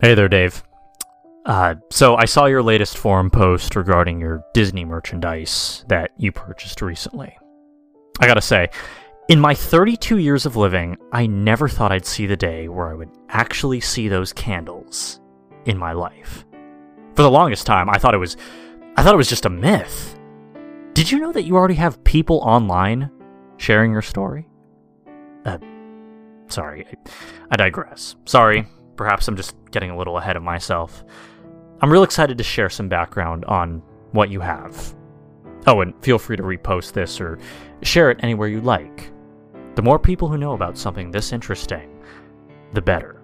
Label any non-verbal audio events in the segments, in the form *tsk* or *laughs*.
Hey there, Dave. Uh, so I saw your latest forum post regarding your Disney merchandise that you purchased recently. I gotta say, in my 32 years of living, I never thought I'd see the day where I would actually see those candles in my life. For the longest time, I thought it was I thought it was just a myth. Did you know that you already have people online sharing your story? Uh, sorry, I, I digress. Sorry, perhaps I'm just getting a little ahead of myself. I'm real excited to share some background on what you have. Oh, and feel free to repost this or share it anywhere you like. The more people who know about something this interesting, the better.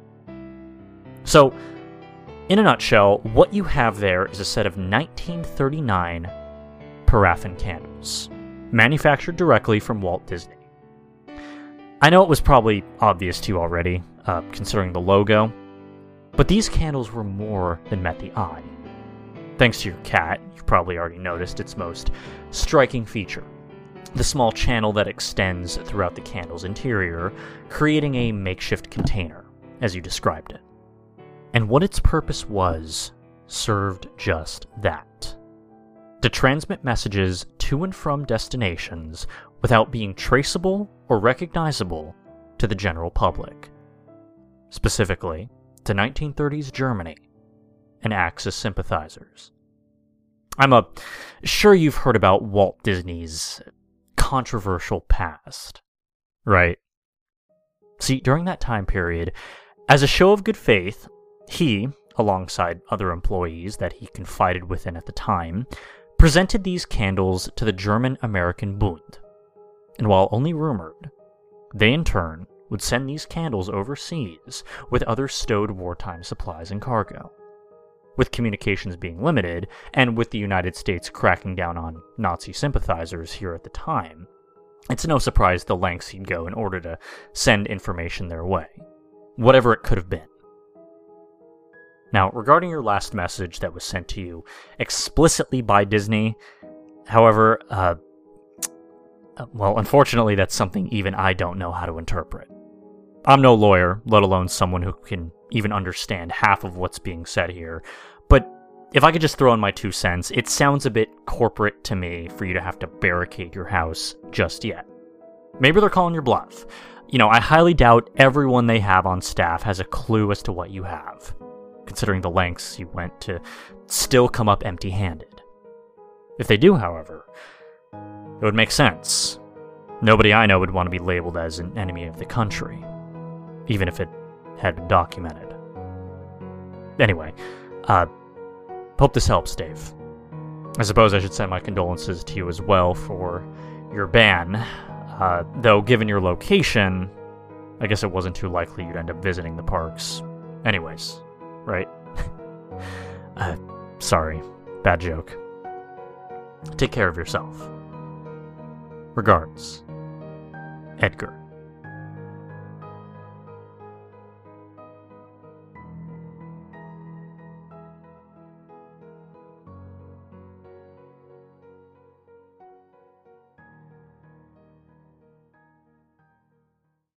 So, in a nutshell, what you have there is a set of 1939 paraffin candles, manufactured directly from Walt Disney. I know it was probably obvious to you already, uh, considering the logo, but these candles were more than met the eye. Thanks to your cat, you've probably already noticed its most striking feature the small channel that extends throughout the candle's interior, creating a makeshift container, as you described it. And what its purpose was served just that to transmit messages to and from destinations without being traceable or recognizable to the general public. Specifically, to 1930s Germany and Axis sympathizers. I'm a, sure you've heard about Walt Disney's controversial past, right? See, during that time period, as a show of good faith, he, alongside other employees that he confided within at the time, presented these candles to the German American Bund. And while only rumored, they in turn would send these candles overseas with other stowed wartime supplies and cargo. With communications being limited, and with the United States cracking down on Nazi sympathizers here at the time, it's no surprise the lengths he'd go in order to send information their way, whatever it could have been. Now, regarding your last message that was sent to you explicitly by Disney, however, uh, *tsk* well, unfortunately, that's something even I don't know how to interpret. I'm no lawyer, let alone someone who can even understand half of what's being said here, but if I could just throw in my two cents, it sounds a bit corporate to me for you to have to barricade your house just yet. Maybe they're calling your bluff. You know, I highly doubt everyone they have on staff has a clue as to what you have, considering the lengths you went to still come up empty handed. If they do, however, it would make sense. Nobody I know would want to be labeled as an enemy of the country, even if it had been documented. Anyway, uh, hope this helps, Dave. I suppose I should send my condolences to you as well for your ban. Uh, though, given your location, I guess it wasn't too likely you'd end up visiting the parks. Anyways, right? *laughs* uh, sorry, bad joke. Take care of yourself. Regards, Edgar.